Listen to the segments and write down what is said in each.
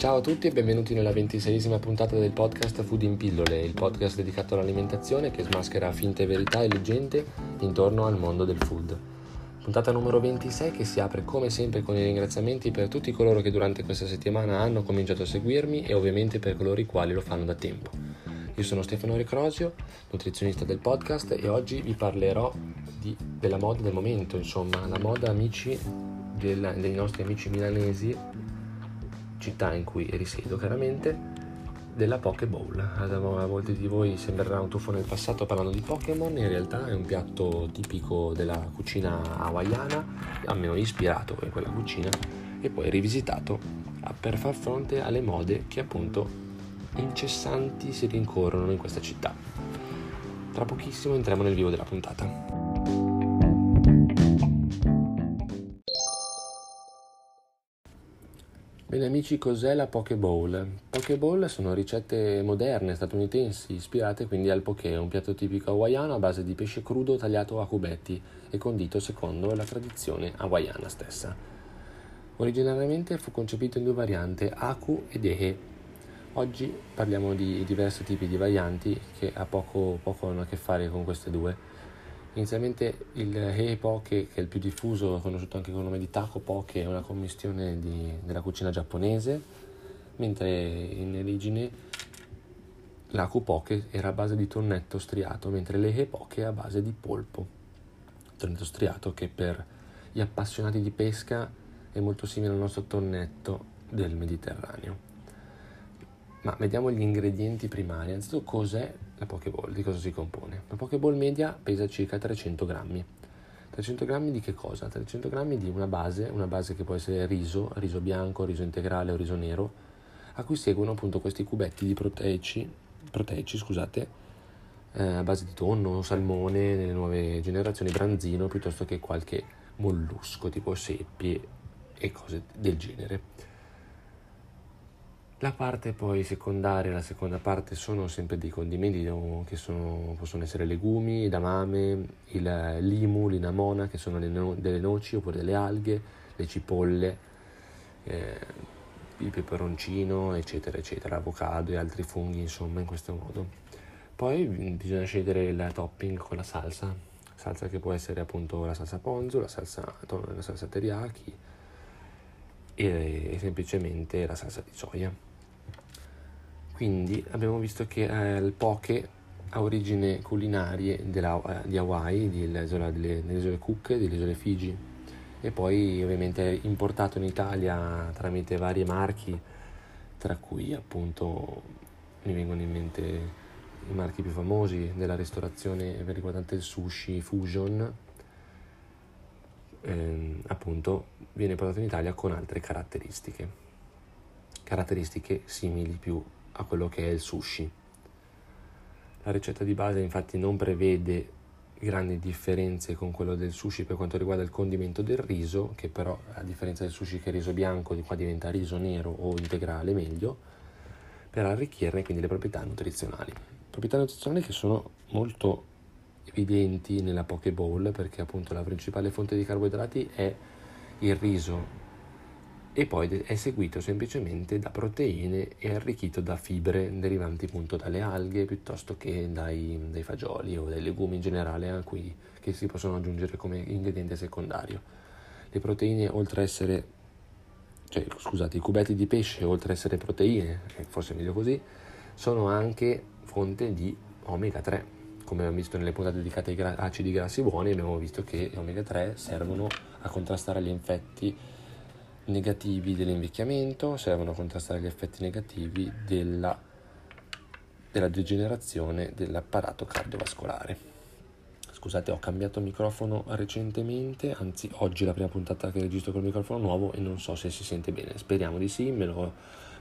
Ciao a tutti e benvenuti nella ventiseiesima puntata del podcast Food in Pillole, il podcast dedicato all'alimentazione che smaschera finte verità e leggende intorno al mondo del food. Puntata numero 26 che si apre come sempre con i ringraziamenti per tutti coloro che durante questa settimana hanno cominciato a seguirmi e ovviamente per coloro i quali lo fanno da tempo. Io sono Stefano Recrosio, nutrizionista del podcast e oggi vi parlerò di, della moda del momento, insomma, la moda amici del, dei nostri amici milanesi città in cui risiedo chiaramente, della Pokéball. A molti di voi sembrerà un tuffo nel passato parlando di Pokémon, in realtà è un piatto tipico della cucina hawaiana, almeno ispirato in quella cucina, e poi rivisitato per far fronte alle mode che appunto incessanti si rincorrono in questa città. Tra pochissimo entriamo nel vivo della puntata. Bene amici, cos'è la Pokéball? Pokéball sono ricette moderne statunitensi ispirate quindi al poké, un piatto tipico hawaiano a base di pesce crudo tagliato a cubetti e condito secondo la tradizione hawaiana stessa. Originariamente fu concepito in due varianti, aku ed ehe. Oggi parliamo di diversi tipi di varianti che ha poco, poco hanno a che fare con queste due. Inizialmente il Hei Poke, che è il più diffuso, conosciuto anche con il nome di Taco Poke, è una commistione di, della cucina giapponese, mentre in origine l'Aku Poke era a base di tonnetto striato, mentre le Hei Poke è a base di polpo. Tonnetto striato che per gli appassionati di pesca è molto simile al nostro tonnetto del Mediterraneo. Ma vediamo gli ingredienti primari. Anzitutto cos'è la Pokéball, di cosa si compone? La Pokéball media pesa circa 300 grammi. 300 grammi di che cosa? 300 grammi di una base, una base che può essere riso, riso bianco, riso integrale o riso nero, a cui seguono appunto questi cubetti di proteici, proteici scusate, eh, a base di tonno, salmone, nelle nuove generazioni, branzino, piuttosto che qualche mollusco tipo seppie e cose del genere. La parte poi secondaria, la seconda parte sono sempre dei condimenti che sono, possono essere legumi, edamame, il limu, l'inamona che sono no, delle noci oppure delle alghe, le cipolle, eh, il peperoncino eccetera eccetera, avocado e altri funghi insomma in questo modo. Poi bisogna scegliere il topping con la salsa, salsa che può essere appunto la salsa ponzo, la salsa, la salsa teriyaki e, e semplicemente la salsa di soia. Quindi abbiamo visto che eh, il poke ha origini culinarie della, eh, di Hawaii, dell'isola, delle, delle isole Cook, delle isole Fiji. E poi ovviamente è importato in Italia tramite vari marchi, tra cui appunto mi vengono in mente i marchi più famosi della ristorazione riguardante il sushi Fusion, ehm, appunto viene portato in Italia con altre caratteristiche, caratteristiche simili più a quello che è il sushi. La ricetta di base infatti non prevede grandi differenze con quello del sushi per quanto riguarda il condimento del riso, che però a differenza del sushi che è riso bianco, di qua diventa riso nero o integrale meglio, per arricchirne quindi le proprietà nutrizionali. Proprietà nutrizionali che sono molto evidenti nella Poke Bowl perché appunto la principale fonte di carboidrati è il riso e poi è seguito semplicemente da proteine e arricchito da fibre derivanti appunto dalle alghe piuttosto che dai, dai fagioli o dai legumi in generale a cui che si possono aggiungere come ingrediente secondario. Le proteine oltre a essere cioè scusate, i cubetti di pesce oltre a essere proteine, forse è meglio così, sono anche fonte di omega 3. Come abbiamo visto nelle puntate dedicate ai gra- acidi grassi buoni, abbiamo visto che gli omega 3 servono a contrastare gli infetti negativi dell'invecchiamento, servono a contrastare gli effetti negativi della, della degenerazione dell'apparato cardiovascolare. Scusate, ho cambiato microfono recentemente, anzi oggi è la prima puntata che registro col microfono nuovo e non so se si sente bene. Speriamo di sì, me lo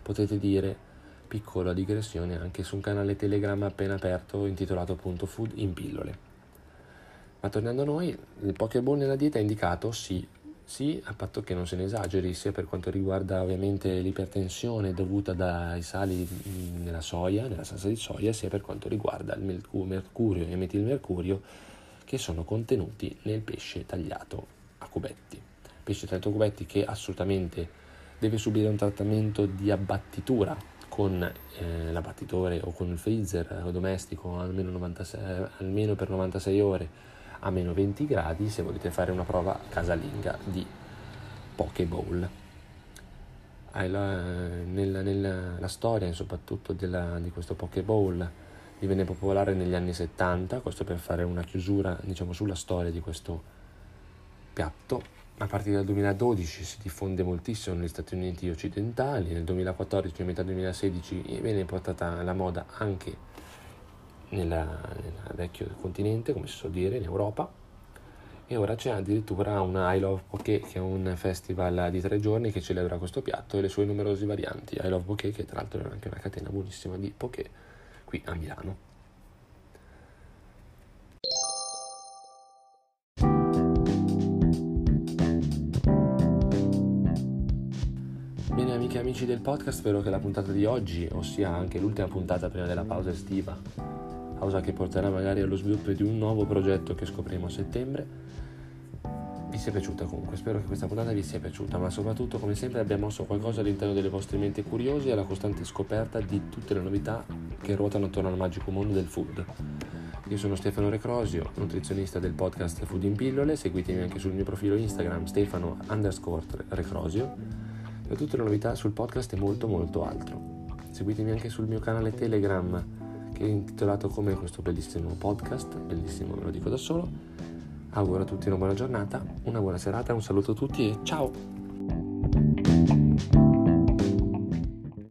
potete dire. Piccola digressione anche su un canale Telegram appena aperto intitolato appunto Food in pillole. Ma tornando a noi, il Pokéball nella dieta è indicato sì sì, a patto che non se ne esageri, sia per quanto riguarda ovviamente l'ipertensione dovuta dai sali nella soia, nella salsa di soia, sia per quanto riguarda il mercurio e il metilmercurio che sono contenuti nel pesce tagliato a cubetti. Pesce tagliato a cubetti che assolutamente deve subire un trattamento di abbattitura con eh, l'abbattitore o con il freezer domestico almeno, 96, almeno per 96 ore a meno 20 gradi se volete fare una prova casalinga di Pokéball. La, nella, nella, storia soprattutto della, di questo Pokéball divenne popolare negli anni 70, questo per fare una chiusura diciamo, sulla storia di questo piatto. A partire dal 2012 si diffonde moltissimo negli Stati Uniti occidentali, nel 2014 e metà 2016 viene portata alla moda anche nel vecchio continente, come si suol dire, in Europa. E ora c'è addirittura un I Love Poké, che è un festival di tre giorni che celebra questo piatto e le sue numerose varianti. I Love Poké, che tra l'altro è anche una catena buonissima di Poké qui a Milano. Bene amiche e amici del podcast, spero che la puntata di oggi, ossia anche l'ultima puntata prima della pausa estiva, pausa che porterà magari allo sviluppo di un nuovo progetto che scopriremo a settembre, vi sia piaciuta comunque, spero che questa puntata vi sia piaciuta, ma soprattutto come sempre abbia mosso qualcosa all'interno delle vostre menti curiosi e alla costante scoperta di tutte le novità che ruotano attorno al magico mondo del food. Io sono Stefano Recrosio, nutrizionista del podcast Food in Pillole, seguitemi anche sul mio profilo Instagram stefano underscore recrosio per tutte le novità sul podcast e molto molto altro. Seguitemi anche sul mio canale Telegram intitolato come questo bellissimo podcast, bellissimo me lo dico da solo Auguro a tutti una buona giornata, una buona serata, un saluto a tutti e ciao!